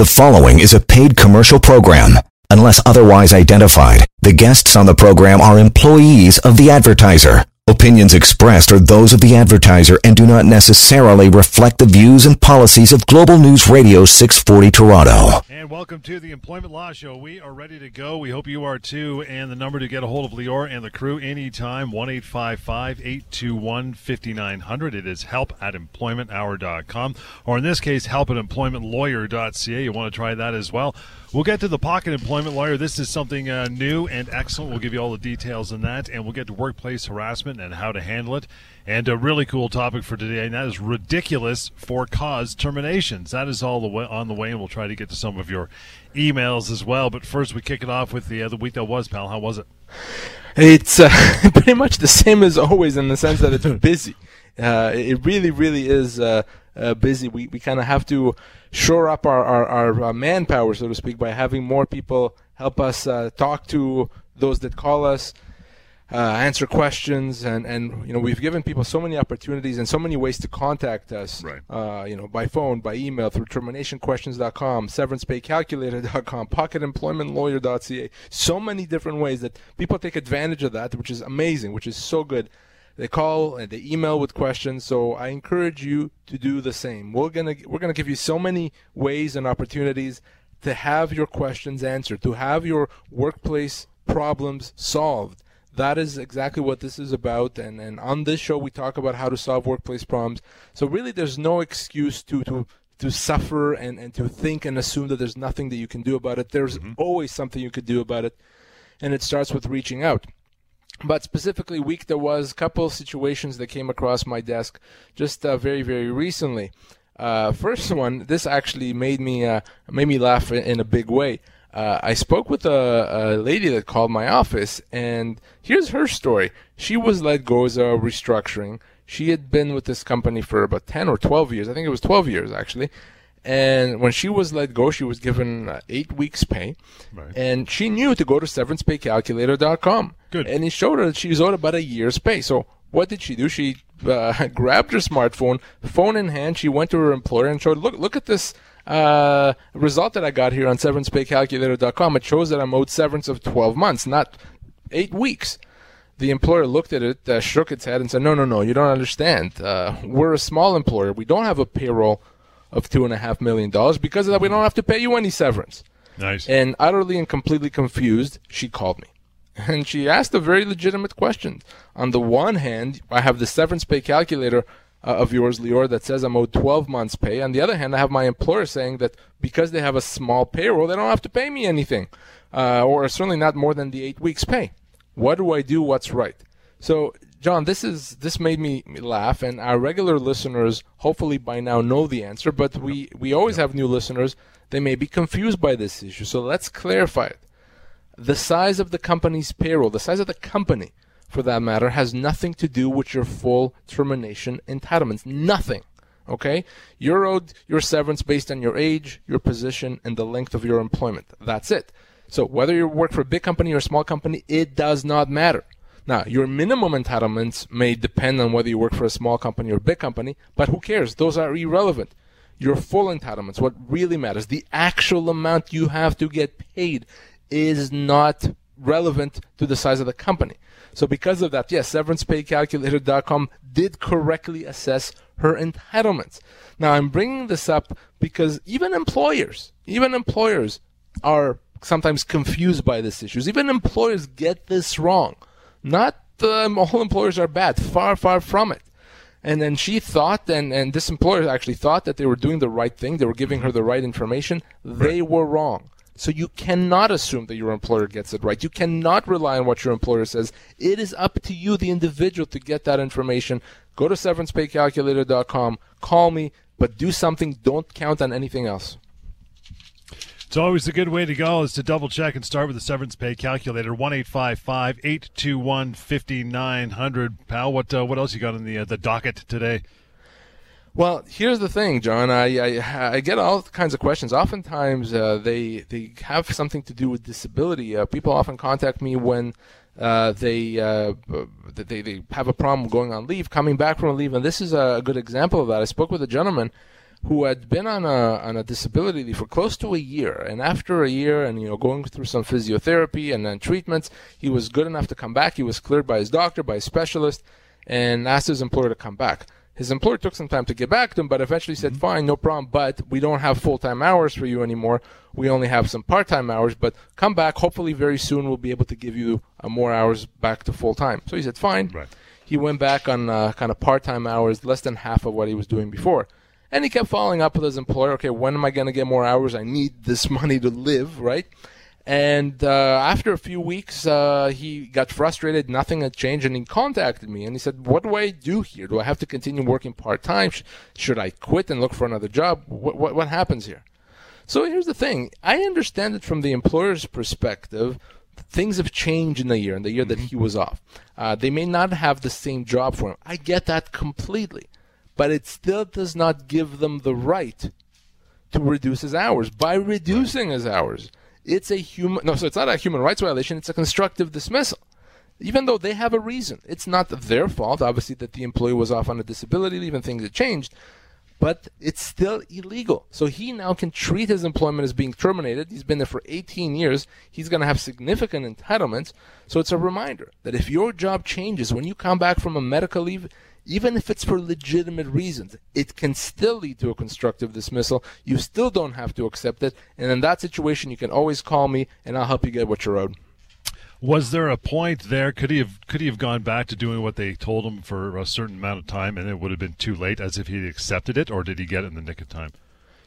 The following is a paid commercial program. Unless otherwise identified, the guests on the program are employees of the advertiser. Opinions expressed are those of the advertiser and do not necessarily reflect the views and policies of Global News Radio 640 Toronto. And welcome to the Employment Law Show. We are ready to go. We hope you are too. And the number to get a hold of Lior and the crew anytime, 1 821 5900. It is help at employmenthour.com. Or in this case, help at employmentlawyer.ca. You want to try that as well. We'll get to the pocket employment lawyer. This is something uh, new and excellent. We'll give you all the details on that, and we'll get to workplace harassment and how to handle it. And a really cool topic for today, and that is ridiculous for cause terminations. That is all the way on the way, and we'll try to get to some of your emails as well. But first, we kick it off with the the week that was, pal. How was it? It's uh, pretty much the same as always in the sense that it's busy. Uh, it really, really is uh, uh, busy. We we kind of have to shore up our, our, our uh, manpower, so to speak, by having more people help us uh, talk to those that call us, uh, answer questions, and, and you know we've given people so many opportunities and so many ways to contact us. Right. Uh, you know, by phone, by email, through terminationquestions.com, severancepaycalculator.com, pocketemploymentlawyer.ca. So many different ways that people take advantage of that, which is amazing, which is so good. They call and they email with questions. So I encourage you to do the same. We're gonna we're gonna give you so many ways and opportunities to have your questions answered, to have your workplace problems solved. That is exactly what this is about. And, and on this show, we talk about how to solve workplace problems. So really, there's no excuse to, to, to suffer and, and to think and assume that there's nothing that you can do about it. There's mm-hmm. always something you could do about it. And it starts with reaching out. But specifically, week there was a couple situations that came across my desk just uh, very, very recently. Uh, first one, this actually made me uh, made me laugh in, a big way. Uh, I spoke with a, a, lady that called my office, and here's her story. She was let go as a restructuring. She had been with this company for about 10 or 12 years. I think it was 12 years, actually. And when she was let go, she was given uh, eight weeks' pay. Right. And she knew to go to severancepaycalculator.com. Good. And it showed her that she was owed about a year's pay. So what did she do? She uh, grabbed her smartphone, phone in hand. She went to her employer and showed, look, look at this uh, result that I got here on severancepaycalculator.com. It shows that I'm owed severance of 12 months, not eight weeks. The employer looked at it, uh, shook its head, and said, "No, no, no, you don't understand. Uh, we're a small employer. We don't have a payroll of two and a half million dollars. Because of that, we don't have to pay you any severance. Nice. And utterly and completely confused, she called me. And she asked a very legitimate question. On the one hand, I have the severance pay calculator uh, of yours, Lior, that says I'm owed 12 months' pay. On the other hand, I have my employer saying that because they have a small payroll, they don't have to pay me anything, uh, or certainly not more than the eight weeks' pay. What do I do? What's right? So John, this is this made me laugh, and our regular listeners hopefully by now know the answer. But we we always have new listeners; they may be confused by this issue. So let's clarify it. The size of the company's payroll, the size of the company, for that matter, has nothing to do with your full termination entitlements. Nothing. Okay, you're owed your severance based on your age, your position, and the length of your employment. That's it. So whether you work for a big company or a small company, it does not matter. Now, your minimum entitlements may depend on whether you work for a small company or a big company, but who cares? Those are irrelevant. Your full entitlements, what really matters, the actual amount you have to get paid, is not relevant to the size of the company. So, because of that, yes, severancepaycalculator.com did correctly assess her entitlements. Now, I'm bringing this up because even employers, even employers are sometimes confused by these issues. Even employers get this wrong. Not um, all employers are bad. Far, far from it. And then she thought, and, and this employer actually thought that they were doing the right thing. They were giving her the right information. They were wrong. So you cannot assume that your employer gets it right. You cannot rely on what your employer says. It is up to you, the individual, to get that information. Go to severancepaycalculator.com. Call me, but do something. Don't count on anything else. It's always a good way to go is to double check and start with the severance pay calculator. One eight five five eight two one fifty nine hundred. Pal, what uh, what else you got in the uh, the docket today? Well, here's the thing, John. I, I, I get all kinds of questions. Oftentimes, uh, they they have something to do with disability. Uh, people often contact me when uh, they, uh, they they have a problem going on leave, coming back from leave, and this is a good example of that. I spoke with a gentleman who had been on a on a disability leave for close to a year, and after a year, and you know, going through some physiotherapy and then treatments, he was good enough to come back. He was cleared by his doctor, by his specialist, and asked his employer to come back. His employer took some time to get back to him, but eventually said, mm-hmm. "Fine, no problem, but we don't have full-time hours for you anymore. We only have some part-time hours, but come back. Hopefully, very soon we'll be able to give you uh, more hours back to full-time." So he said, "Fine." Right. He went back on uh, kind of part-time hours, less than half of what he was doing before. And he kept following up with his employer. Okay, when am I going to get more hours? I need this money to live, right? And uh, after a few weeks, uh, he got frustrated. Nothing had changed, and he contacted me. And he said, "What do I do here? Do I have to continue working part time? Sh- should I quit and look for another job? What, what what happens here?" So here's the thing: I understand it from the employer's perspective. Things have changed in the year, in the year that he was off. Uh, they may not have the same job for him. I get that completely but it still does not give them the right to reduce his hours. By reducing his hours, it's a human no, so it's not a human rights violation, it's a constructive dismissal. Even though they have a reason. It's not their fault, obviously, that the employee was off on a disability leave and things have changed, but it's still illegal. So he now can treat his employment as being terminated. He's been there for 18 years. He's going to have significant entitlements. So it's a reminder that if your job changes when you come back from a medical leave, even if it's for legitimate reasons, it can still lead to a constructive dismissal. You still don't have to accept it. And in that situation, you can always call me and I'll help you get what you're owed. Was there a point there? Could he have could he have gone back to doing what they told him for a certain amount of time, and it would have been too late, as if he accepted it, or did he get it in the nick of time?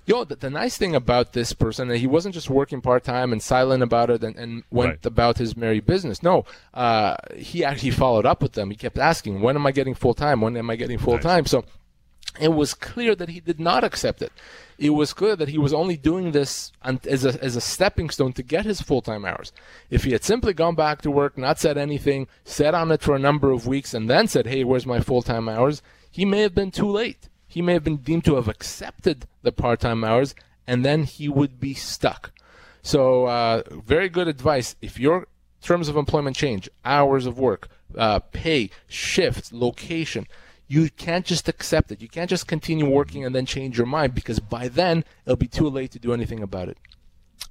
Yo, the, the nice thing about this person, he wasn't just working part time and silent about it and, and went right. about his merry business. No, uh, he actually followed up with them. He kept asking, "When am I getting full time? When am I getting full time?" Nice. So it was clear that he did not accept it. It was clear that he was only doing this as a, as a stepping stone to get his full time hours. If he had simply gone back to work, not said anything, sat on it for a number of weeks, and then said, "Hey, where's my full time hours?" he may have been too late he may have been deemed to have accepted the part time hours, and then he would be stuck. So, uh, very good advice. If your terms of employment change, hours of work, uh, pay, shifts, location, you can't just accept it. You can't just continue working and then change your mind because by then it'll be too late to do anything about it.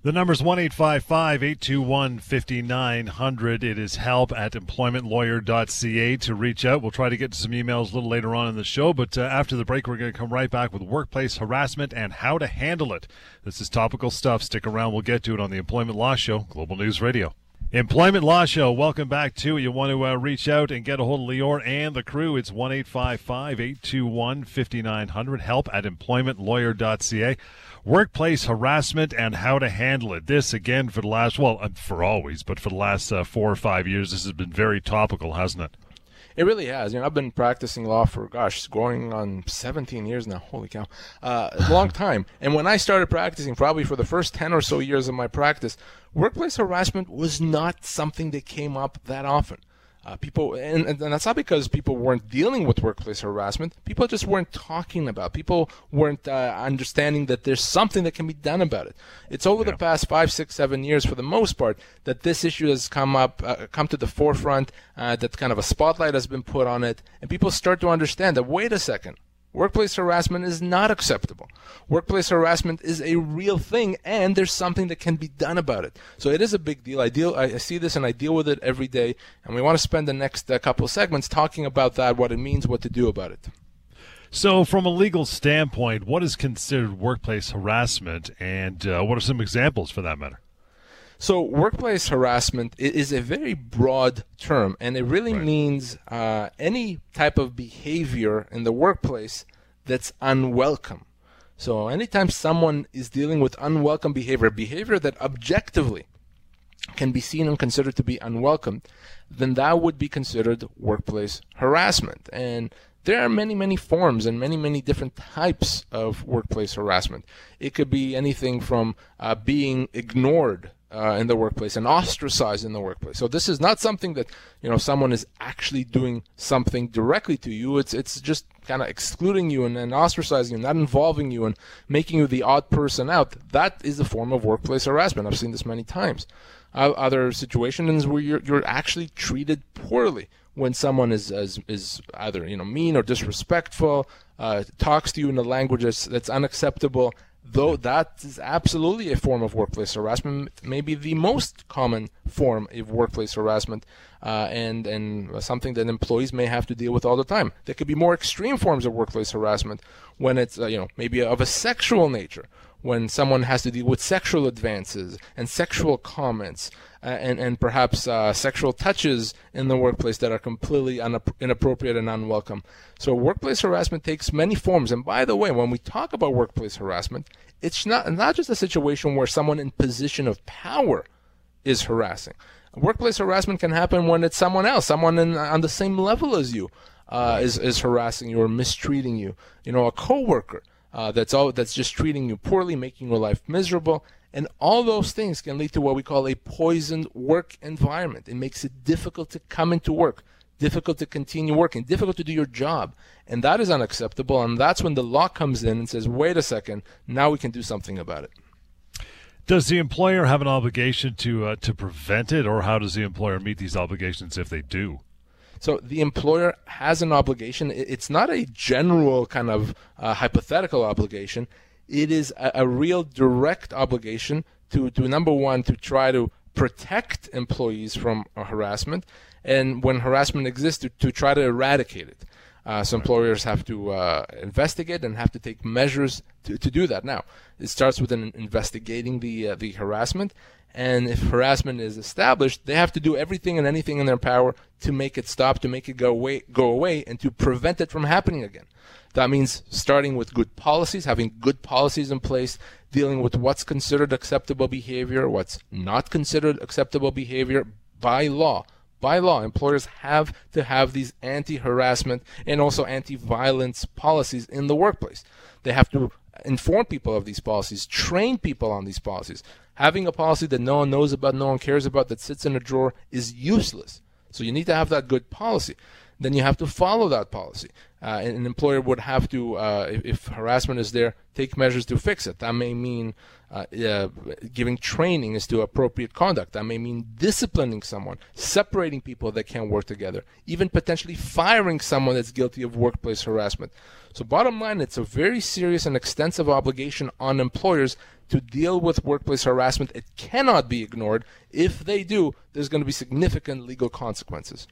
The number's 1 821 5900. It is help at employmentlawyer.ca to reach out. We'll try to get to some emails a little later on in the show, but uh, after the break, we're going to come right back with workplace harassment and how to handle it. This is topical stuff. Stick around. We'll get to it on the Employment Law Show, Global News Radio. Employment Law Show, welcome back to You want to uh, reach out and get a hold of Lior and the crew. It's 1 821 5900. Help at employmentlawyer.ca workplace harassment and how to handle it. This, again, for the last, well, uh, for always, but for the last uh, four or five years, this has been very topical, hasn't it? It really has. You know, I've been practicing law for gosh, going on 17 years now. Holy cow, uh, a long time. And when I started practicing, probably for the first 10 or so years of my practice, workplace harassment was not something that came up that often. Uh, people, and, and, that's not because people weren't dealing with workplace harassment. People just weren't talking about. People weren't uh, understanding that there's something that can be done about it. It's over yeah. the past five, six, seven years, for the most part, that this issue has come up, uh, come to the forefront. Uh, that kind of a spotlight has been put on it, and people start to understand that. Wait a second. Workplace harassment is not acceptable. Workplace harassment is a real thing, and there's something that can be done about it. So it is a big deal. I deal, I see this, and I deal with it every day. And we want to spend the next uh, couple of segments talking about that, what it means, what to do about it. So, from a legal standpoint, what is considered workplace harassment, and uh, what are some examples for that matter? So, workplace harassment is a very broad term, and it really right. means uh, any type of behavior in the workplace that's unwelcome. So, anytime someone is dealing with unwelcome behavior, behavior that objectively can be seen and considered to be unwelcome, then that would be considered workplace harassment. And there are many, many forms and many, many different types of workplace harassment. It could be anything from uh, being ignored uh, in the workplace and ostracized in the workplace. So this is not something that you know someone is actually doing something directly to you. It's it's just kind of excluding you and, and ostracizing you, not involving you and making you the odd person out. That is a form of workplace harassment. I've seen this many times. Uh, other situations where you're you're actually treated poorly, when someone is is, is either you know mean or disrespectful, uh, talks to you in a language that's, that's unacceptable, though that is absolutely a form of workplace harassment, maybe the most common form of workplace harassment, uh, and and something that employees may have to deal with all the time. There could be more extreme forms of workplace harassment when it's uh, you know maybe of a sexual nature, when someone has to deal with sexual advances and sexual comments and, and perhaps uh, sexual touches in the workplace that are completely inappropriate and unwelcome. So workplace harassment takes many forms. And by the way, when we talk about workplace harassment, it's not, not just a situation where someone in position of power is harassing. Workplace harassment can happen when it's someone else, someone in, on the same level as you. Uh, is is harassing you or mistreating you. You know, a coworker uh, that's all that's just treating you poorly, making your life miserable, and all those things can lead to what we call a poisoned work environment. It makes it difficult to come into work, difficult to continue working, difficult to do your job, and that is unacceptable. And that's when the law comes in and says, "Wait a second, now we can do something about it." Does the employer have an obligation to uh, to prevent it, or how does the employer meet these obligations if they do? So the employer has an obligation. It's not a general kind of uh, hypothetical obligation. It is a, a real direct obligation to, to number one, to try to protect employees from harassment, and when harassment exists, to, to try to eradicate it. Uh, so employers have to uh, investigate and have to take measures to, to do that. Now, it starts with an investigating the uh, the harassment, and if harassment is established, they have to do everything and anything in their power to make it stop, to make it go away, go away, and to prevent it from happening again. That means starting with good policies, having good policies in place, dealing with what's considered acceptable behavior, what's not considered acceptable behavior by law. By law, employers have to have these anti harassment and also anti violence policies in the workplace. They have to inform people of these policies, train people on these policies. Having a policy that no one knows about, no one cares about, that sits in a drawer is useless. So you need to have that good policy. Then you have to follow that policy. Uh, an employer would have to, uh, if, if, harassment is there, take measures to fix it. That may mean uh, giving training as to appropriate conduct. That may mean disciplining someone, separating people that can't work together, even potentially firing someone that's guilty of workplace harassment. So, bottom line, it's a very serious and extensive obligation on employers to deal with workplace harassment. It cannot be ignored. If they do, there's going to be significant legal consequences.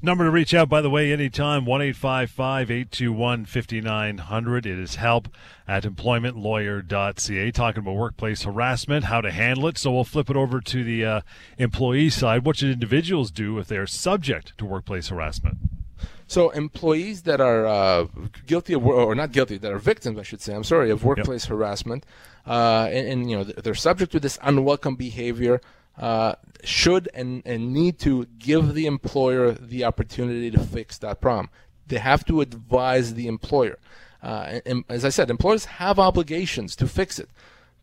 Number to reach out, by the way, anytime, 1 821 5900. It is help at employmentlawyer.ca, talking about workplace harassment, how to handle it. So we'll flip it over to the uh, employee side. What should individuals do if they are subject to workplace harassment? So employees that are uh, guilty of, or not guilty, that are victims, I should say, I'm sorry, of workplace yep. harassment, uh, and, and, you know they're subject to this unwelcome behavior. Uh, should and, and need to give the employer the opportunity to fix that problem. They have to advise the employer. Uh, and, as I said, employers have obligations to fix it,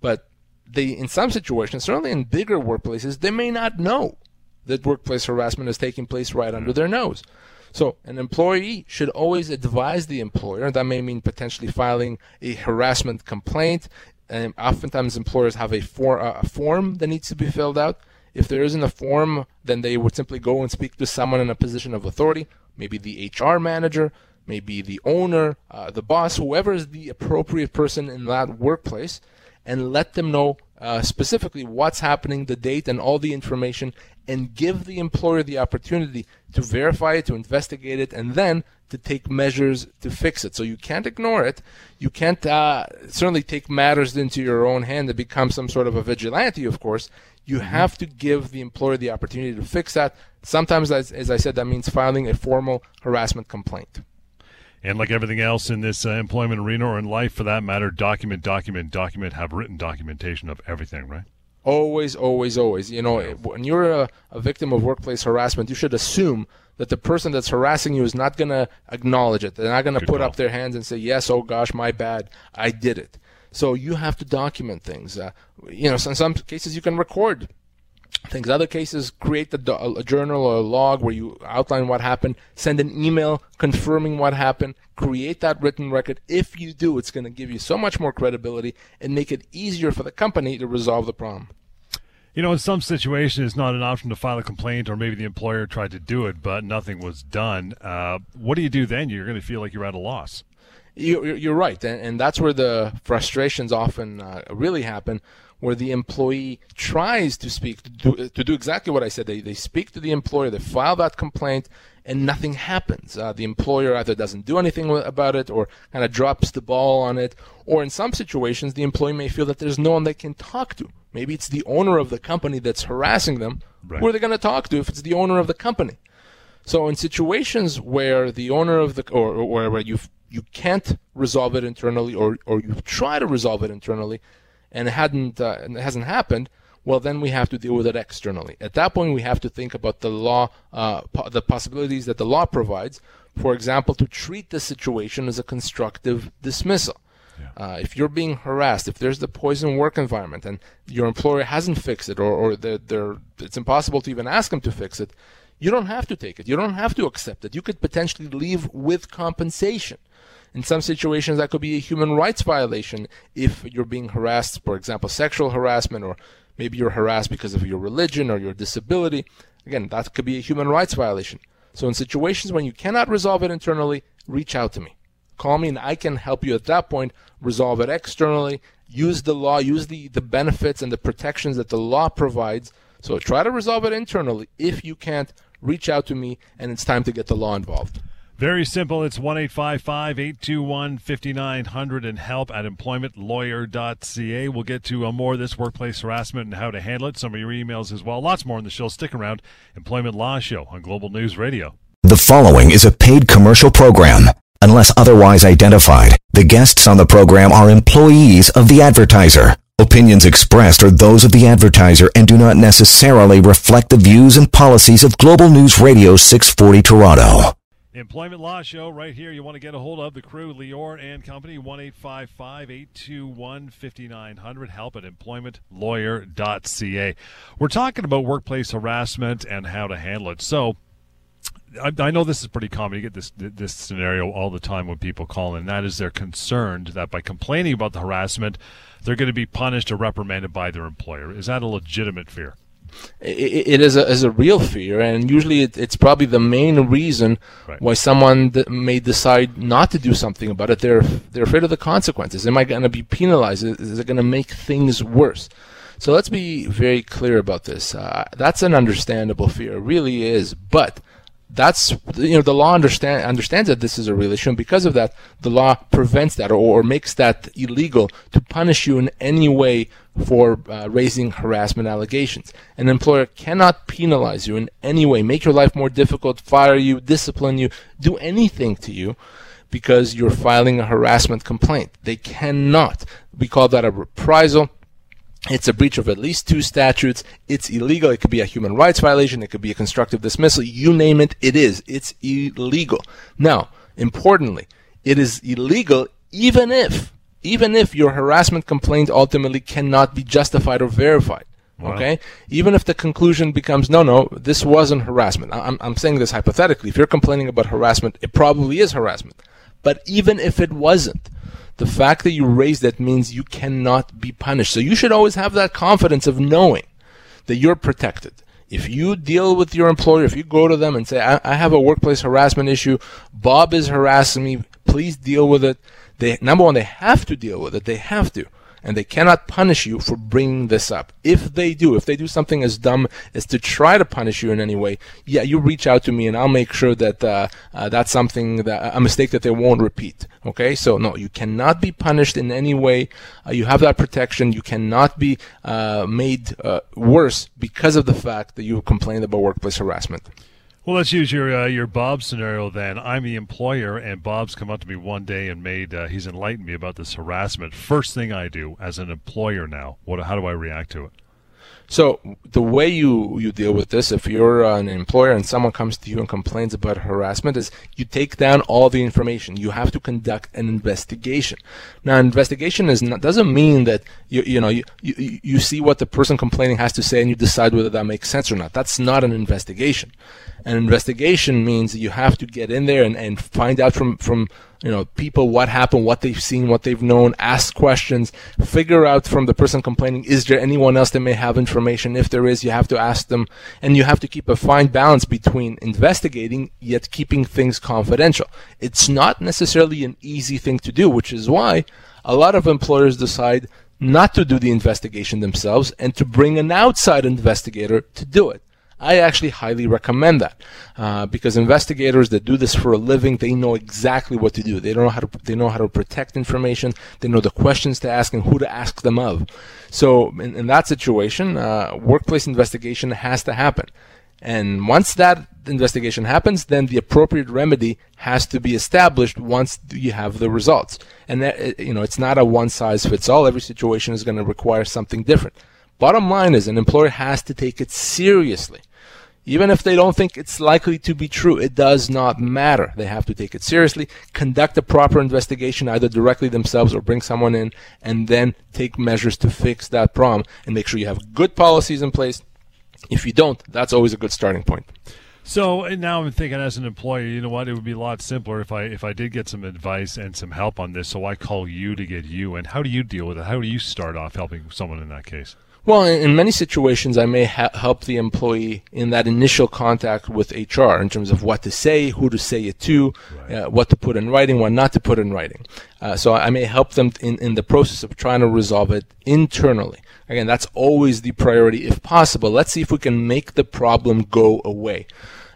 but they, in some situations, certainly in bigger workplaces, they may not know that workplace harassment is taking place right under their nose. So an employee should always advise the employer. That may mean potentially filing a harassment complaint. And oftentimes employers have a, for, uh, a form that needs to be filled out. If there isn't a form, then they would simply go and speak to someone in a position of authority, maybe the HR manager, maybe the owner, uh, the boss, whoever is the appropriate person in that workplace, and let them know uh, specifically what's happening, the date, and all the information, and give the employer the opportunity to verify it, to investigate it, and then to take measures to fix it. So you can't ignore it. You can't uh, certainly take matters into your own hand and become some sort of a vigilante, of course. You mm-hmm. have to give the employer the opportunity to fix that. Sometimes, as, as I said, that means filing a formal harassment complaint. And like everything else in this uh, employment arena or in life for that matter, document, document, document, have written documentation of everything, right? Always, always, always. You know, when you're a, a victim of workplace harassment, you should assume that the person that's harassing you is not going to acknowledge it. They're not going to put call. up their hands and say, "Yes, oh gosh, my bad, I did it." So you have to document things. Uh, you know, in some cases you can record things. Other cases, create a, a journal or a log where you outline what happened, send an email confirming what happened, create that written record. If you do, it's going to give you so much more credibility and make it easier for the company to resolve the problem. You know, in some situations, it's not an option to file a complaint, or maybe the employer tried to do it, but nothing was done. Uh, what do you do then? You're going to feel like you're at a loss. You, are right, and, and, that's where the frustrations often uh, really happen, where the employee tries to speak to do, to do, exactly what I said. They, they speak to the employer, they file that complaint, and nothing happens. Uh, the employer either doesn't do anything about it, or kind of drops the ball on it, or in some situations, the employee may feel that there's no one they can talk to. Maybe it's the owner of the company that's harassing them. Right. Who are they going to talk to if it's the owner of the company? So in situations where the owner of the or, or where you you can't resolve it internally, or or you try to resolve it internally, and it hadn't uh, and it hasn't happened, well then we have to deal with it externally. At that point, we have to think about the law, uh, po- the possibilities that the law provides. For example, to treat the situation as a constructive dismissal. Yeah. Uh, if you're being harassed, if there's the poison work environment and your employer hasn't fixed it, or, or they're, they're, it's impossible to even ask them to fix it, you don't have to take it. You don't have to accept it. You could potentially leave with compensation. In some situations, that could be a human rights violation if you're being harassed, for example, sexual harassment, or maybe you're harassed because of your religion or your disability. Again, that could be a human rights violation. So in situations when you cannot resolve it internally, reach out to me. Call me and I can help you at that point resolve it externally. Use the law, use the, the benefits and the protections that the law provides. So try to resolve it internally. If you can't, reach out to me and it's time to get the law involved. Very simple. It's 1 821 5900 and help at employmentlawyer.ca. We'll get to uh, more of this workplace harassment and how to handle it, some of your emails as well. Lots more in the show. Stick around. Employment Law Show on Global News Radio. The following is a paid commercial program. Unless otherwise identified, the guests on the program are employees of the advertiser. Opinions expressed are those of the advertiser and do not necessarily reflect the views and policies of Global News Radio 640 Toronto. Employment Law Show right here. You want to get a hold of the crew, Lior and Company, 1 821 5900. Help at employmentlawyer.ca. We're talking about workplace harassment and how to handle it. So, I, I, know this is pretty common. You get this this scenario all the time when people call in. That is they're concerned that by complaining about the harassment, they're going to be punished or reprimanded by their employer. Is that a legitimate fear? It, it is a is a real fear, and usually it, it's probably the main reason right. why someone may decide not to do something about it. They're they're afraid of the consequences. Am I going to be penalized? Is it going to make things worse? So let's be very clear about this. Uh, that's an understandable fear, it really is. But that's you know the law understand understands that this is a real issue, and because of that, the law prevents that or, or makes that illegal to punish you in any way for uh, raising harassment allegations. An employer cannot penalize you in any way, make your life more difficult, fire you, discipline you, do anything to you because you're filing a harassment complaint. They cannot. We call that a reprisal. It's a breach of at least two statutes. It's illegal. It could be a human rights violation. It could be a constructive dismissal. You name it, it is. It's illegal. Now, importantly, it is illegal even if even if your harassment complaint ultimately cannot be justified or verified. Wow. Okay? Even if the conclusion becomes, no, no, this wasn't harassment. I'm, I'm saying this hypothetically. If you're complaining about harassment, it probably is harassment. But even if it wasn't, the fact that you raised that means you cannot be punished. So you should always have that confidence of knowing that you're protected. If you deal with your employer, if you go to them and say, I, I have a workplace harassment issue, Bob is harassing me, please deal with it they number one, they have to deal with it. They have to. And they cannot punish you for bringing this up. If they do, if they do something as dumb as to try to punish you in any way, yeah, you reach out to me and I'll make sure that uh, uh, that's something that a mistake that they won't repeat. Okay, so no, you cannot be punished in any way. Uh, you have that protection. You cannot be uh, made uh, worse because of the fact that you complained about workplace harassment. Well, let's use your uh, your Bob scenario then. I'm the employer, and Bob's come up to me one day and made uh, he's enlightened me about this harassment. First thing I do as an employer now, what how do I react to it? So the way you, you deal with this, if you're an employer and someone comes to you and complains about harassment, is you take down all the information. You have to conduct an investigation. Now, investigation is not, doesn't mean that you you know you, you you see what the person complaining has to say and you decide whether that makes sense or not. That's not an investigation. An investigation means that you have to get in there and, and find out from from you know people what happened what they've seen what they've known ask questions figure out from the person complaining is there anyone else that may have information information. If there is, you have to ask them, and you have to keep a fine balance between investigating yet keeping things confidential. It's not necessarily an easy thing to do, which is why a lot of employers decide not to do the investigation themselves and to bring an outside investigator to do it. I actually highly recommend that uh, because investigators that do this for a living, they know exactly what to do. They know how to they know how to protect information. They know the questions to ask and who to ask them of. So in, in that situation, uh, workplace investigation has to happen. And once that investigation happens, then the appropriate remedy has to be established once you have the results. And that, you know, it's not a one size fits all. Every situation is going to require something different. Bottom line is an employer has to take it seriously. Even if they don't think it's likely to be true, it does not matter. They have to take it seriously, conduct a proper investigation either directly themselves or bring someone in, and then take measures to fix that problem and make sure you have good policies in place. If you don't, that's always a good starting point. So now I'm thinking, as an employer, you know what? It would be a lot simpler if I if I did get some advice and some help on this. So I call you to get you. And how do you deal with it? How do you start off helping someone in that case? Well, in, many situations, I may ha- help the employee in that initial contact with HR in terms of what to say, who to say it to, right. uh, what to put in writing, what not to put in writing. Uh, so I may help them in, in the process of trying to resolve it internally. Again, that's always the priority if possible. Let's see if we can make the problem go away.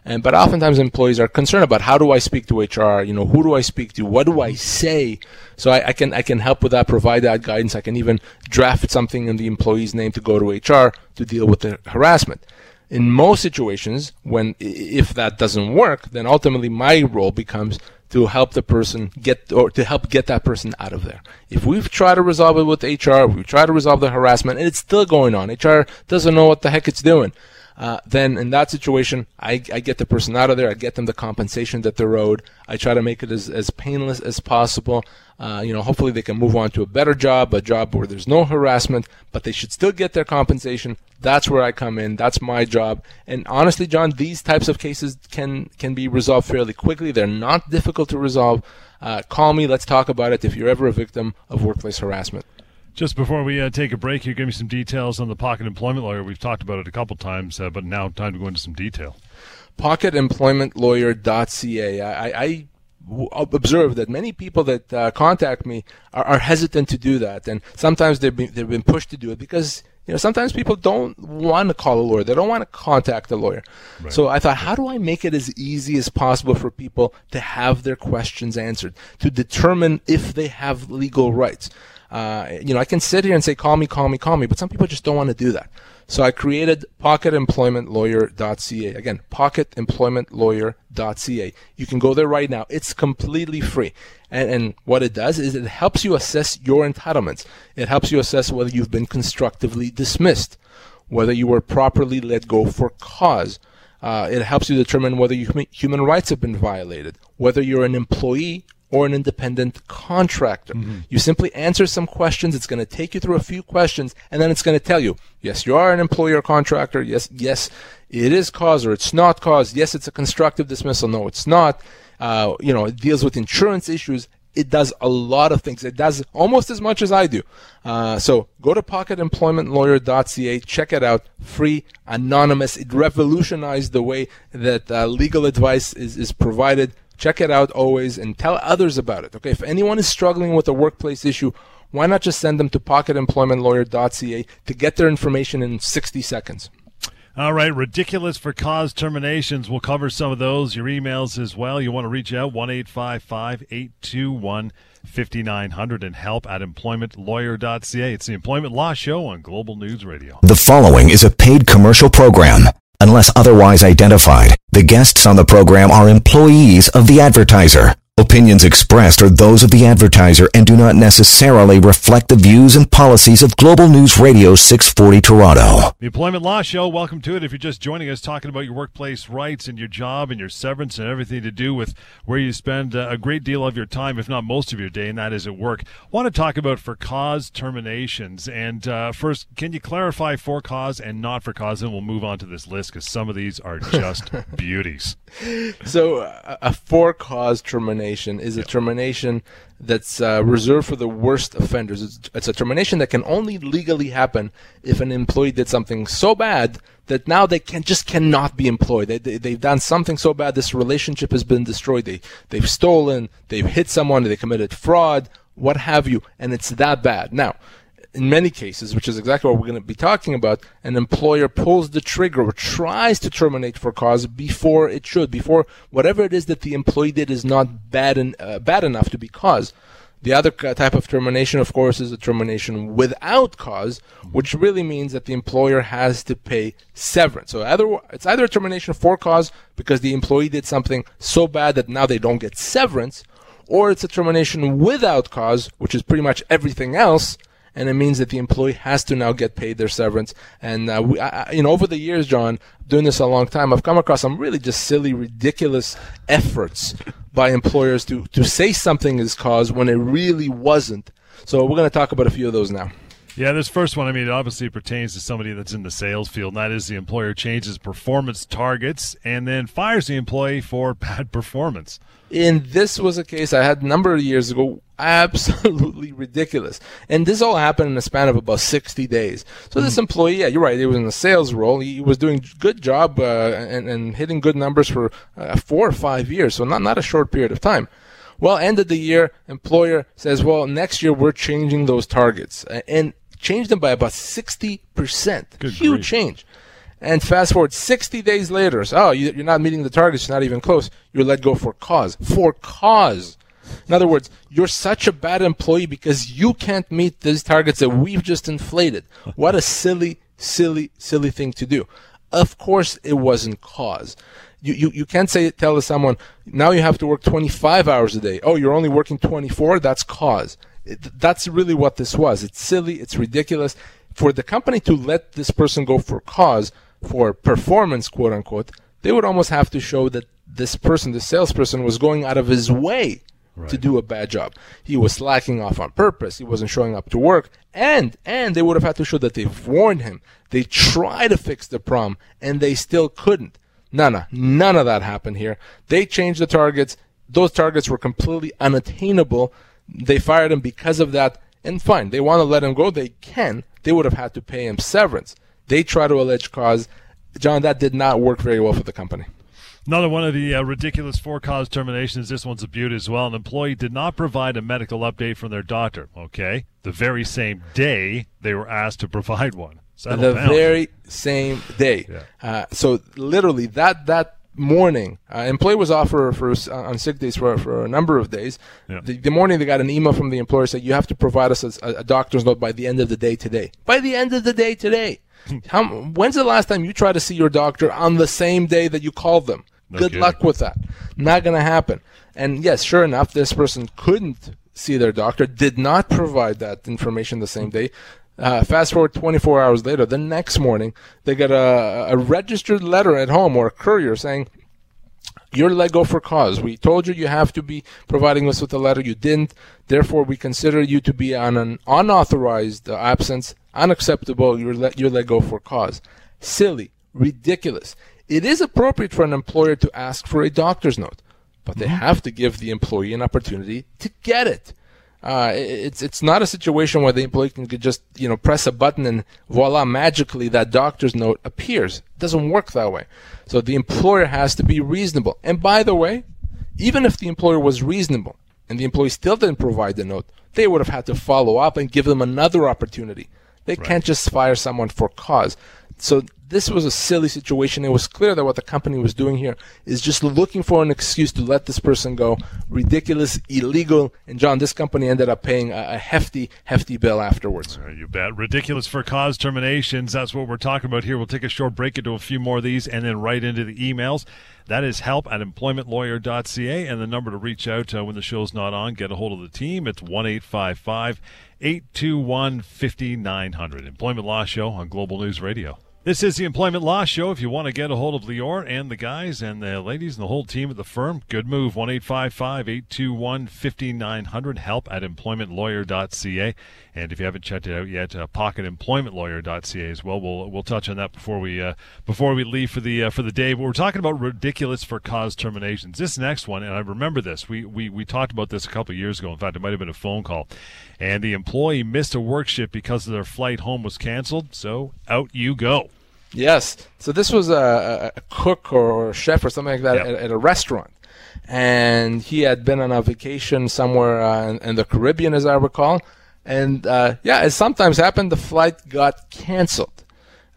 And but oftentimes employees are concerned about how do I speak to HR? You know, who do I speak to? What do I say? So I, I, can I can help with that, provide that guidance. I can even draft something in the employee's name to go to HR to deal with the harassment. In most situations, when if that doesn't work, then ultimately my role becomes to help the person get or to help get that person out of there. If we've tried to resolve it with HR, we've tried to resolve the harassment, and it's still going on. HR doesn't know what the heck it's doing uh, then in that situation, I, I, get the person out of there. I get them the compensation that they're owed. I try to make it as, as painless as possible. Uh, you know, hopefully they can move on to a better job, a job where there's no harassment, but they should still get their compensation. That's where I come in. That's my job. And honestly, John, these types of cases can can be resolved fairly quickly. They're not difficult to resolve. Uh, call me. Let's talk about it. If you're ever a victim of workplace harassment. Just before we uh, take a break, you give me some details on the pocket employment lawyer. We've talked about it a couple times, uh, but now time to go into some detail. Pocketemploymentlawyer.ca. I, I observe that many people that uh, contact me are, are, hesitant to do that, and sometimes they've been, they've been pushed to do it because you know sometimes people don't want to call a lawyer, they don't want to contact a lawyer. Right. So I thought, how do I make it as easy as possible for people to have their questions answered, to determine if they have legal rights? Uh, you know, I can sit here and say, call me, call me, call me, but some people just don't want to do that. So I created pocketemploymentlawyer.ca. Again, pocketemploymentlawyer.ca. You can go there right now. It's completely free. And, and what it does is it helps you assess your entitlements. It helps you assess whether you've been constructively dismissed, whether you were properly let go for cause. Uh, it helps you determine whether human rights have been violated, whether you're an employee or an independent contractor. Mm-hmm. You simply answer some questions. It's going to take you through a few questions, and then it's going to tell you, yes, you are an employer contractor. Yes, yes, it is cause or it's not cause. Yes, it's a constructive dismissal. No, it's not. Uh, you know, it deals with insurance issues. It does a lot of things. It does almost as much as I do. Uh, so go to pocketemploymentlawyer.ca, check it out, free, anonymous. It revolutionized the way that uh, legal advice is, is provided Check it out always and tell others about it. Okay, if anyone is struggling with a workplace issue, why not just send them to pocketemploymentlawyer.ca to get their information in 60 seconds? All right, ridiculous for cause terminations. We'll cover some of those. Your emails as well. You want to reach out one eight five five eight two one fifty nine hundred and help at employmentlawyer.ca. It's the Employment Law Show on Global News Radio. The following is a paid commercial program. Unless otherwise identified, the guests on the program are employees of the advertiser. Opinions expressed are those of the advertiser and do not necessarily reflect the views and policies of Global News Radio 640 Toronto. The Employment Law Show, welcome to it. If you're just joining us, talking about your workplace rights and your job and your severance and everything to do with where you spend a great deal of your time, if not most of your day, and that is at work. I want to talk about for cause terminations. And uh, first, can you clarify for cause and not for cause? And we'll move on to this list because some of these are just beauties. So, uh, a for cause termination termination is a termination that's uh, reserved for the worst offenders. It's, it's, a termination that can only legally happen if an employee did something so bad that now they can just cannot be employed. They, they, they've done something so bad this relationship has been destroyed. They they've stolen, they've hit someone, they committed fraud, what have you, and it's that bad. Now, in many cases, which is exactly what we're going to be talking about, an employer pulls the trigger or tries to terminate for cause before it should, before whatever it is that the employee did is not bad, in, uh, bad enough to be cause. The other type of termination, of course, is a termination without cause, which really means that the employer has to pay severance. So either it's either a termination for cause because the employee did something so bad that now they don't get severance, or it's a termination without cause, which is pretty much everything else, and it means that the employee has to now get paid their severance. And uh, we, I, you know, over the years, John, doing this a long time, I've come across some really just silly, ridiculous efforts by employers to to say something is cause when it really wasn't. So we're going to talk about a few of those now. Yeah, this first one, I mean, it obviously pertains to somebody that's in the sales field, and that is the employer changes performance targets and then fires the employee for bad performance. And this was a case I had a number of years ago, absolutely ridiculous. And this all happened in a span of about 60 days. So this hmm. employee, yeah, you're right, he was in a sales role. He was doing good job uh, and, and hitting good numbers for uh, four or five years, so not, not a short period of time. Well, end of the year, employer says, well, next year we're changing those targets. And changed them by about 60%. Good Huge grief. change. And fast forward 60 days later, so, oh, you're not meeting the targets, you're not even close. You're let go for cause. For cause. In other words, you're such a bad employee because you can't meet these targets that we've just inflated. What a silly, silly, silly thing to do. Of course, it wasn't cause. You, you, you can't say tell someone now you have to work 25 hours a day. Oh, you're only working 24. That's cause. It, that's really what this was. It's silly. It's ridiculous. For the company to let this person go for cause, for performance, quote unquote, they would almost have to show that this person, the salesperson, was going out of his way right. to do a bad job. He was slacking off on purpose. He wasn't showing up to work. And, and they would have had to show that they've warned him. They tried to fix the problem and they still couldn't. None, none of that happened here. They changed the targets. Those targets were completely unattainable. They fired him because of that. And fine, they want to let him go. They can. They would have had to pay him severance. They try to allege cause. John, that did not work very well for the company. Another one of the uh, ridiculous for cause terminations. This one's a beauty as well. An employee did not provide a medical update from their doctor. Okay, the very same day they were asked to provide one. Settle the down. very same day. Yeah. Uh, so literally that that morning, uh, employee was off for, for uh, on sick days for, for a number of days. Yeah. The, the, morning they got an email from the employer saying you have to provide us a, a doctor's note by the end of the day today. By the end of the day today. How, when's the last time you tried to see your doctor on the same day that you called them? No Good kidding. luck with that. Not going to happen. And yes, sure enough, this person couldn't see their doctor, did not provide that information the same day. Uh, fast forward 24 hours later, the next morning, they get a, a registered letter at home or a courier saying, you're let go for cause. We told you you have to be providing us with a letter. You didn't. Therefore, we consider you to be on an unauthorized uh, absence, unacceptable. You're let, you're let go for cause. Silly, ridiculous. It is appropriate for an employer to ask for a doctor's note, but they mm-hmm. have to give the employee an opportunity to get it. Uh, it's it's not a situation where the employee can just you know press a button and voila magically that doctor's note appears. It doesn't work that way. So the employer has to be reasonable. And by the way, even if the employer was reasonable and the employee still didn't provide the note, they would have had to follow up and give them another opportunity. They right. can't just fire someone for cause. So this was a silly situation. It was clear that what the company was doing here is just looking for an excuse to let this person go. Ridiculous, illegal. And John, this company ended up paying a, hefty, hefty bill afterwards. Uh, you bet. Ridiculous for cause terminations. That's what we're talking about here. We'll take a short break into a few more of these and then right into the emails. That is help at employmentlawyer.ca and the number to reach out uh, when the show's not on. Get a hold of the team. It's 1 821 5900. Employment Law Show on Global News Radio. This is the Employment Law Show. If you want to get a hold of Lior and the guys and the ladies and the whole team at the firm, good move. 1 821 5900. Help at employmentlawyer.ca. And if you haven't checked it out yet, uh, pocketemploymentlawyer.ca as well. We'll we'll touch on that before we uh, before we leave for the uh, for the day. But we're talking about ridiculous for cause terminations. This next one, and I remember this. We we we talked about this a couple years ago. In fact, it might have been a phone call. And the employee missed a work shift because their flight home was canceled. So out you go. Yes. So this was a, a cook or a chef or something like that Yep. at, at a restaurant, and he had been on a vacation somewhere uh, in, in the Caribbean, as I recall. And uh, yeah, as sometimes happened, the flight got canceled,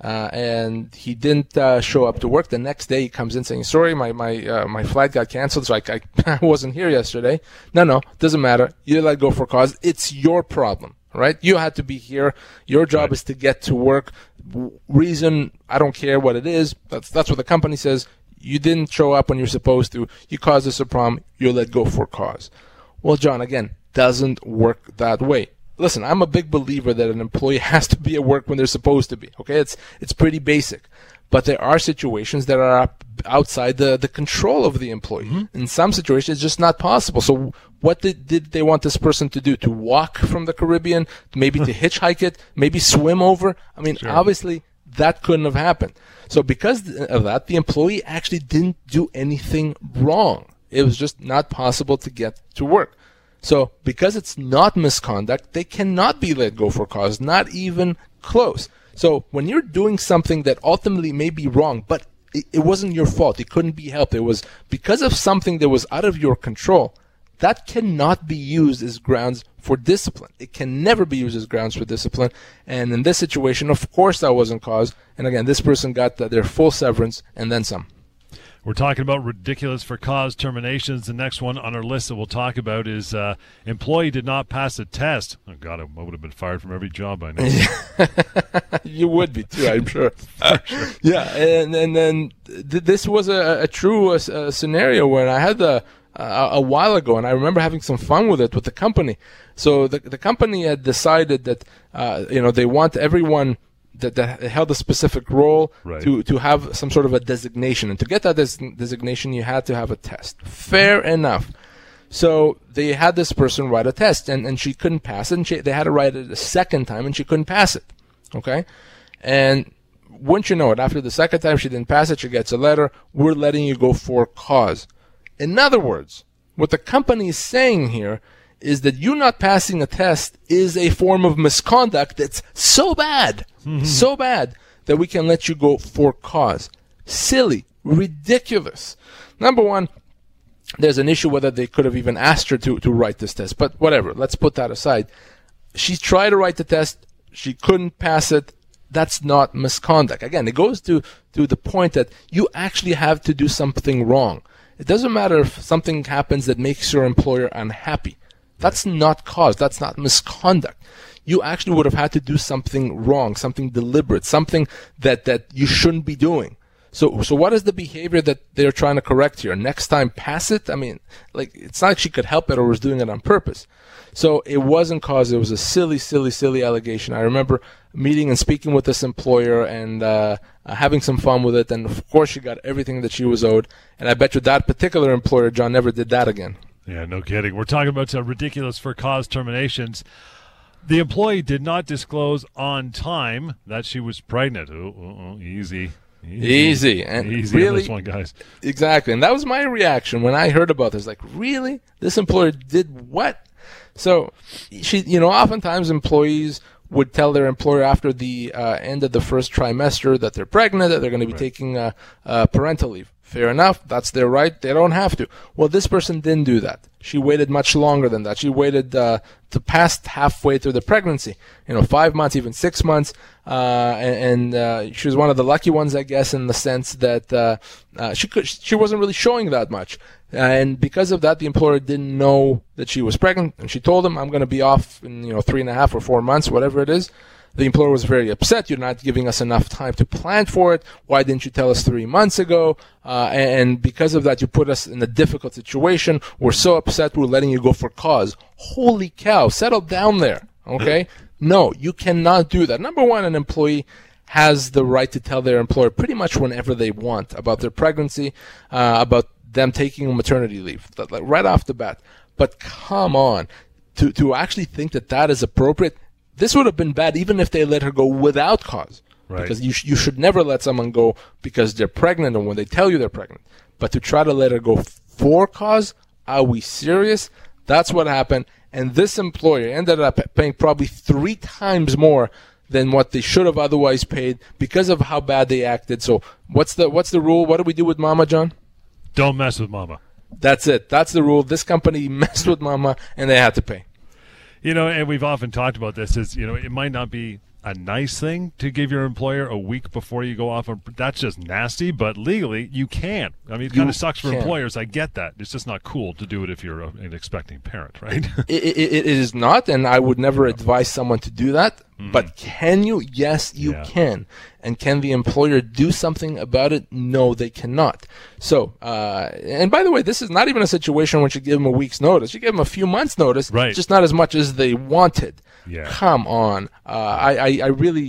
uh, and he didn't uh, show up to work. The next day, he comes in saying, "Sorry, my my uh, my flight got canceled. So I, I I wasn't here yesterday." No, no, doesn't matter. You let go for cause. It's your problem, right? You had to be here. Your job Right. is to get to work. Reason I don't care what it is. That's that's what the company says. You didn't show up when you're supposed to. You caused us a problem. You're let go for cause. Well, John, again, doesn't work that way. Listen, I'm a big believer that an employee has to be at work when they're supposed to be. Okay, it's it's pretty basic. But there are situations that are outside the, the control of the employee. Mm-hmm. In some situations, it's just not possible. So, what did, did they want this person to do? To walk from the Caribbean? Maybe to hitchhike it? Maybe swim over? I mean, obviously, that couldn't have happened. So, because of that, the employee actually didn't do anything wrong. It was just not possible to get to work. So, because it's not misconduct, they cannot be let go for cause, not even close. So, when you're doing something that ultimately may be wrong, but it, it wasn't your fault, it couldn't be helped, it was because of something that was out of your control, that cannot be used as grounds for discipline. It can never be used as grounds for discipline. And in this situation, of course, that wasn't cause. And again, this person got the, their full severance and then some. We're talking about ridiculous for cause terminations. The next one on our list that we'll talk about is uh, employee did not pass a test. Oh God, I would have been fired from every job by now. you would be too, I'm sure. Yeah, and and then th- this was a, a true uh, uh, scenario when I had the uh, a while ago, and I remember having some fun with it with the company. So the the company had decided that uh, you know they want everyone that, that held a specific role Right. to to have some sort of a designation, and to get that des- designation, you had to have a test. Fair enough. So they had this person write a test, and, and she couldn't pass it. And she, they had to write it a second time, and she couldn't pass it. Okay, and wouldn't you know it? After the second time she didn't pass it, she gets a letter. We're letting you go for cause. In other words, what the company is saying here is that you not passing a test is a form of misconduct that's so bad, mm-hmm. so bad that we can let you go for cause. Silly, ridiculous. Number one, there's an issue whether they could have even asked her to, to write this test, but whatever, let's put that aside. She tried to write the test, she couldn't pass it. That's not misconduct. Again, it goes to, to the point that you actually have to do something wrong. It doesn't matter if something happens that makes your employer unhappy. That's not cause. That's not misconduct. You actually would have had to do something wrong, something deliberate, something that, that you shouldn't be doing. So, so what is the behavior that they're trying to correct here? Next time, pass it. I mean, like it's not like she could help it or was doing it on purpose. So it wasn't cause. It was a silly, silly, silly allegation. I remember meeting and speaking with this employer and uh, uh, having some fun with it. And of course, she got everything that she was owed. And I bet you that particular employer, John, never did that again. Yeah, no kidding. We're talking about ridiculous for cause terminations. The employee did not disclose on time that she was pregnant. Oh, oh, oh, easy. Easy. And Easy on really, this one, guys. Exactly. And that was my reaction when I heard about this. Like, really? This employer did what? So, she, you know, oftentimes employees would tell their employer after the uh, end of the first trimester that they're pregnant, that they're going to be taking uh, uh, parental leave. Fair enough. That's their right. They don't have to. Well, this person didn't do that. She waited much longer than that. She waited uh, to past halfway through the pregnancy. You know, five months, even six months. Uh, and and uh, she was one of the lucky ones, I guess, in the sense that uh, uh, she could she wasn't really showing that much. And because of that, the employer didn't know that she was pregnant, and she told him, "I'm going to be off in you know three and a half or four months, whatever it is." The employer was very upset. You're not giving us enough time to plan for it. Why didn't you tell us three months ago? Uh, and because of that, you put us in a difficult situation. We're so upset. We're letting you go for cause. Holy cow! Settle down there. Okay. No, you cannot do that. Number one, an employee has the right to tell their employer pretty much whenever they want about their pregnancy, uh, about them taking maternity leave, like right off the bat. But come on, to to actually think that that is appropriate, this would have been bad even if they let her go without cause. Right. Because you sh- you should never let someone go because they're pregnant or when they tell you they're pregnant. But to try to let her go for cause, are we serious? That's what happened. And this employer ended up paying probably three times more than what they should have otherwise paid because of how bad they acted. So what's the what's the rule? What do we do with Mama John? Don't mess with Mama. That's it. That's the rule. This company messed with Mama and they had to pay. You know, and we've often talked about this. Is you know, it might not be a nice thing to give your employer a week before you go off. On, that's just nasty, but legally you can't. I mean, it kind of sucks for can. employers. I get that. It's just not cool to do it if you're a, an expecting parent, right? It, it, it is not, and I would never advise someone to do that. But can you? Yes, you Yeah. can. And can the employer do something about it? No, they cannot. So, uh, and by the way, this is not even a situation where you give them a week's notice. You give them a few months' notice, Right. just not as much as they wanted. Yeah. Come on. Uh, I, I, I really,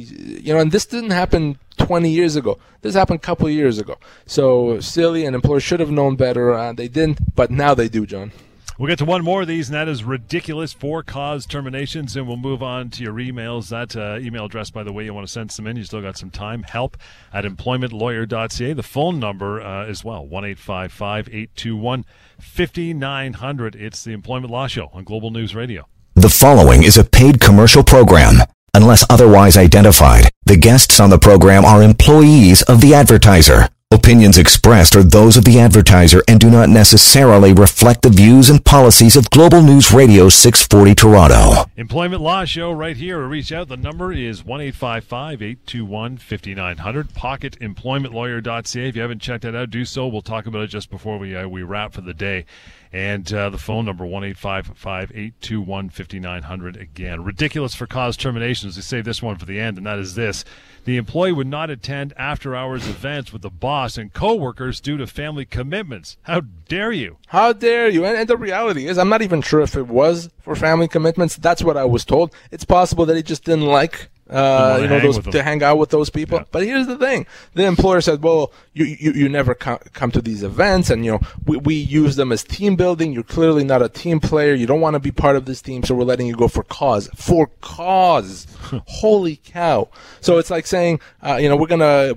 you know, and this didn't happen 20 years ago. This happened a couple of years ago. So silly, and employers should have known better. Uh, they didn't, but now they do, John. We'll get to one more of these, and that is ridiculous for cause terminations. And we'll move on to your emails. That uh, email address, by the way, you want to send some in. You still got some time. Help at employmentlawyer.ca. The phone number uh, as well 1 821 5900. It's the Employment Law Show on Global News Radio. The following is a paid commercial program. Unless otherwise identified, the guests on the program are employees of the advertiser. Opinions expressed are those of the advertiser and do not necessarily reflect the views and policies of Global News Radio 640 Toronto. Employment Law Show right here. Reach out. The number is 1 821 5900. PocketEmploymentLawyer.ca. If you haven't checked that out, do so. We'll talk about it just before we, uh, we wrap for the day. And uh, the phone number, 1 821 5900. Again, ridiculous for cause terminations. We save this one for the end, and that is this. The employee would not attend after hours events with the boss and coworkers due to family commitments. How dare you? How dare you? And, and the reality is, I'm not even sure if it was for family commitments. That's what I was told. It's possible that he just didn't like, uh, wanna you know, those to hang out with those people. Yeah. But here's the thing: the employer said, "Well, you you, you never co- come to these events, and you know, we, we use them as team building. You're clearly not a team player. You don't want to be part of this team, so we're letting you go for cause. For cause, holy cow! So it's like saying, uh, you know, we're gonna."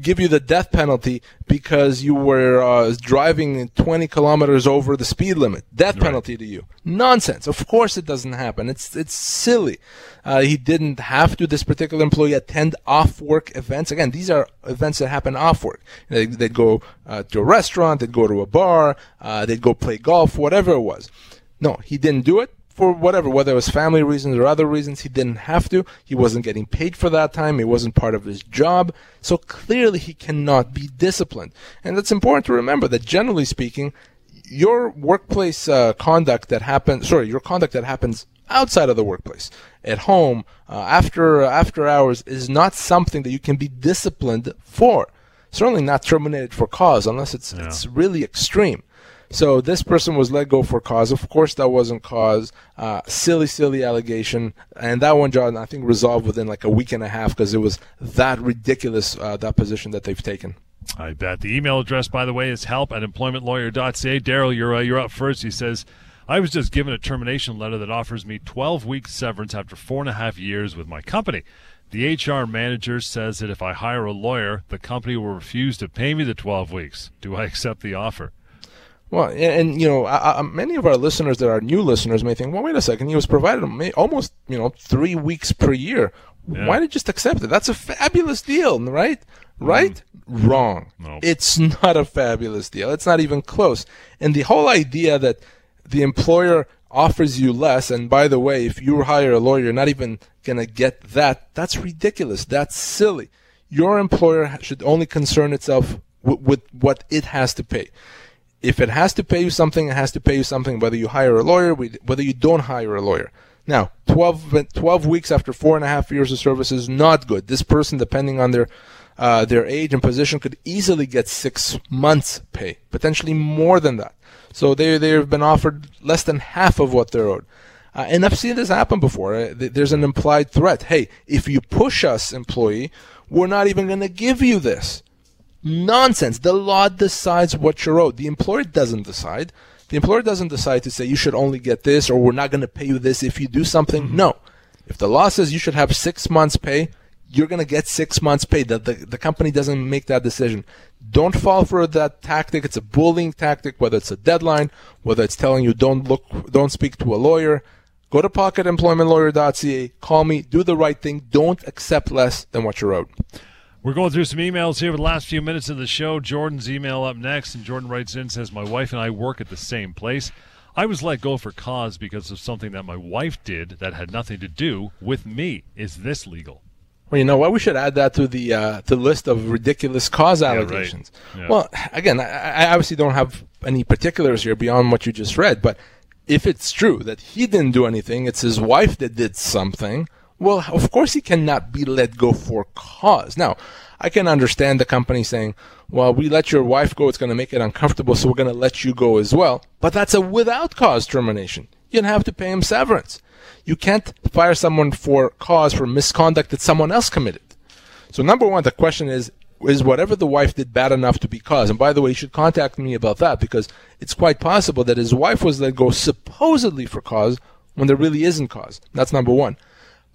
Give you the death penalty because you were uh, driving 20 kilometers over the speed limit. Death penalty to you. Nonsense. Of course it doesn't happen. It's it's silly. Uh, he didn't have to. This particular employee attend off work events. Again, these are events that happen off work. They, they'd go uh, to a restaurant. They'd go to a bar. Uh, they'd go play golf. Whatever it was. No, he didn't do it for whatever, whether it was family reasons or other reasons, he didn't have to. He wasn't getting paid for that time. It wasn't part of his job. So clearly he cannot be disciplined. And it's important to remember that generally speaking, your workplace uh, conduct that happens, sorry, your conduct that happens outside of the workplace, at home, uh, after after hours, is not something that you can be disciplined for. Certainly not terminated for cause, unless it's it's really extreme. So this person was let go for cause. Of course, that wasn't cause. Uh, silly, silly allegation, and that one, John, I think resolved within like a week and a half because it was that ridiculous uh, that position that they've taken. I bet. The email address, by the way, is help at employmentlawyer.ca. Daryl, you're, uh, you're up first. He says, I was just given a termination letter that offers me 12 weeks severance after four and a half years with my company. The HR manager says that if I hire a lawyer, the company will refuse to pay me the 12 weeks. Do I accept the offer? Well, and, and you know, I, I, many of our listeners that are new listeners may think, well, wait a second, he was provided almost, you know, three weeks per year. Yeah. Why did you just accept it? That's a fabulous deal, right? Mm. Right? Wrong. No. It's not a fabulous deal. It's not even close. And the whole idea that the employer offers you less, and by the way, if you hire a lawyer, you're not even going to get that, that's ridiculous. That's silly. Your employer should only concern itself w- with what it has to pay if it has to pay you something, it has to pay you something, whether you hire a lawyer, whether you don't hire a lawyer. Now, 12, 12 weeks after four and a half years of service is not good. This person, depending on their uh, their age and position, could easily get six months pay, potentially more than that. So they they've been offered less than half of what they're owed. Uh, and I've seen this happen before. Uh, th- there's an implied threat. Hey, if you push us, employee, we're not even going to give you this. Nonsense. The law decides what you're owed. The employer doesn't decide. The employer doesn't decide to say you should only get this or we're not going to pay you this if you do something. Mm-hmm. No. If the law says you should have six months pay, you're going to get six months pay. The, the, the company doesn't make that decision. Don't fall for that tactic. It's a bullying tactic, whether it's a deadline, whether it's telling you don't look, don't speak to a lawyer. Go to pocketemploymentlawyer.ca, call me, do the right thing. Don't accept less than what you're owed. We're going through some emails here for the last few minutes of the show. Jordan's email up next, and Jordan writes in says, My wife and I work at the same place. I was let go for cause because of something that my wife did that had nothing to do with me. Is this legal? Well, you know what? We should add that to the uh, the list of ridiculous cause allegations. Yeah, right. yeah. Well, again, I, I obviously don't have any particulars here beyond what you just read, but if it's true that he didn't do anything, it's his wife that did something well, of course he cannot be let go for cause. Now, I can understand the company saying, well, we let your wife go, it's going to make it uncomfortable, so we're going to let you go as well. But that's a without cause termination. You'd have to pay him severance. You can't fire someone for cause for misconduct that someone else committed. So number one, the question is, is whatever the wife did bad enough to be cause? And by the way, you should contact me about that because it's quite possible that his wife was let go supposedly for cause when there really isn't cause. That's number one.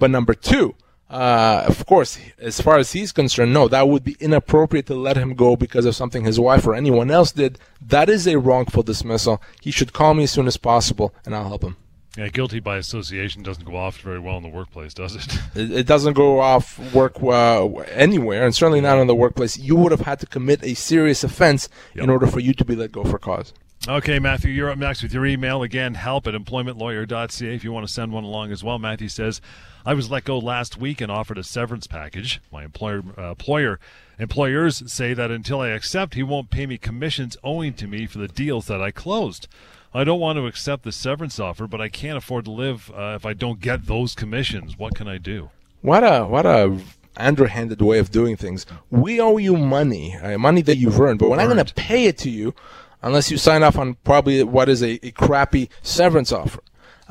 But number two, uh, of course, as far as he's concerned, no, that would be inappropriate to let him go because of something his wife or anyone else did. That is a wrongful dismissal. He should call me as soon as possible, and I'll help him. Yeah, guilty by association doesn't go off very well in the workplace, does it? it, it doesn't go off work uh, anywhere, and certainly not in the workplace. You would have had to commit a serious offense yep. in order for you to be let go for cause. Okay, Matthew, you're up next with your email. Again, help at employmentlawyer.ca if you want to send one along as well. Matthew says, I was let go last week and offered a severance package. My employer, uh, employer employers say that until I accept, he won't pay me commissions owing to me for the deals that I closed. I don't want to accept the severance offer, but I can't afford to live uh, if I don't get those commissions. What can I do? What a what a underhanded way of doing things. We owe you money, uh, money that you've earned, but we're not going to pay it to you unless you sign off on probably what is a, a crappy severance offer.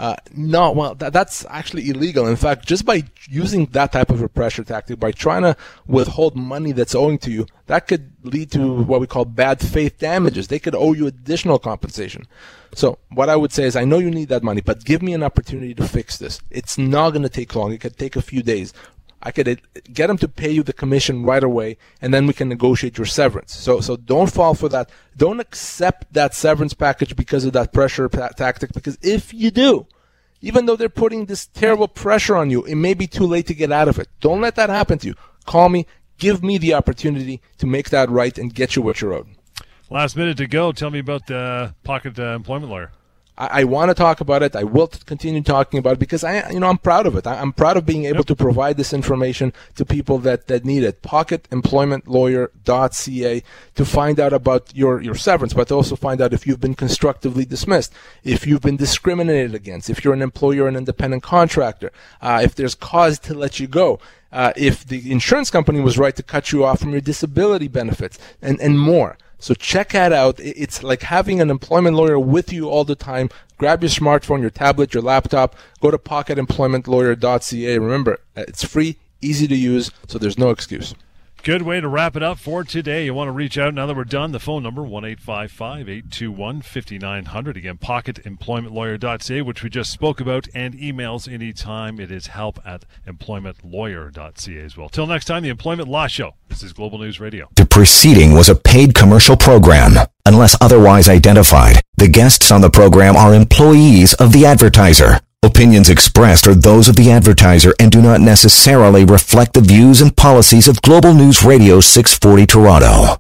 Uh, no, well, that, that's actually illegal. In fact, just by using that type of a pressure tactic, by trying to withhold money that's owing to you, that could lead to what we call bad faith damages. They could owe you additional compensation. So what I would say is, I know you need that money, but give me an opportunity to fix this. It's not going to take long. It could take a few days. I could uh, get them to pay you the commission right away, and then we can negotiate your severance. So, so don't fall for that. Don't accept that severance package because of that pressure tactic. Because if you do, even though they're putting this terrible pressure on you, it may be too late to get out of it. Don't let that happen to you. Call me. Give me the opportunity to make that right and get you what you're owed. Last minute to go. Tell me about the pocket uh, employment lawyer. I, I want to talk about it. I will continue talking about it because I, you know, I'm proud of it. I, am proud of being able yep. to provide this information to people that, that need it. Pocketemploymentlawyer.ca to find out about your, your severance, but also find out if you've been constructively dismissed, if you've been discriminated against, if you're an employer an independent contractor, uh, if there's cause to let you go. Uh, if the insurance company was right to cut you off from your disability benefits and, and more. So check that out. It's like having an employment lawyer with you all the time. Grab your smartphone, your tablet, your laptop. Go to pocketemploymentlawyer.ca. Remember, uh, it's free, easy to use, so there's no excuse. Good way to wrap it up for today. You want to reach out now that we're done. The phone number, 1 821 5900. Again, pocketemploymentlawyer.ca, which we just spoke about, and emails anytime. It is help at employmentlawyer.ca as well. Till next time, the Employment Law Show. This is Global News Radio. The preceding was a paid commercial program. Unless otherwise identified, the guests on the program are employees of the advertiser. Opinions expressed are those of the advertiser and do not necessarily reflect the views and policies of Global News Radio 640 Toronto.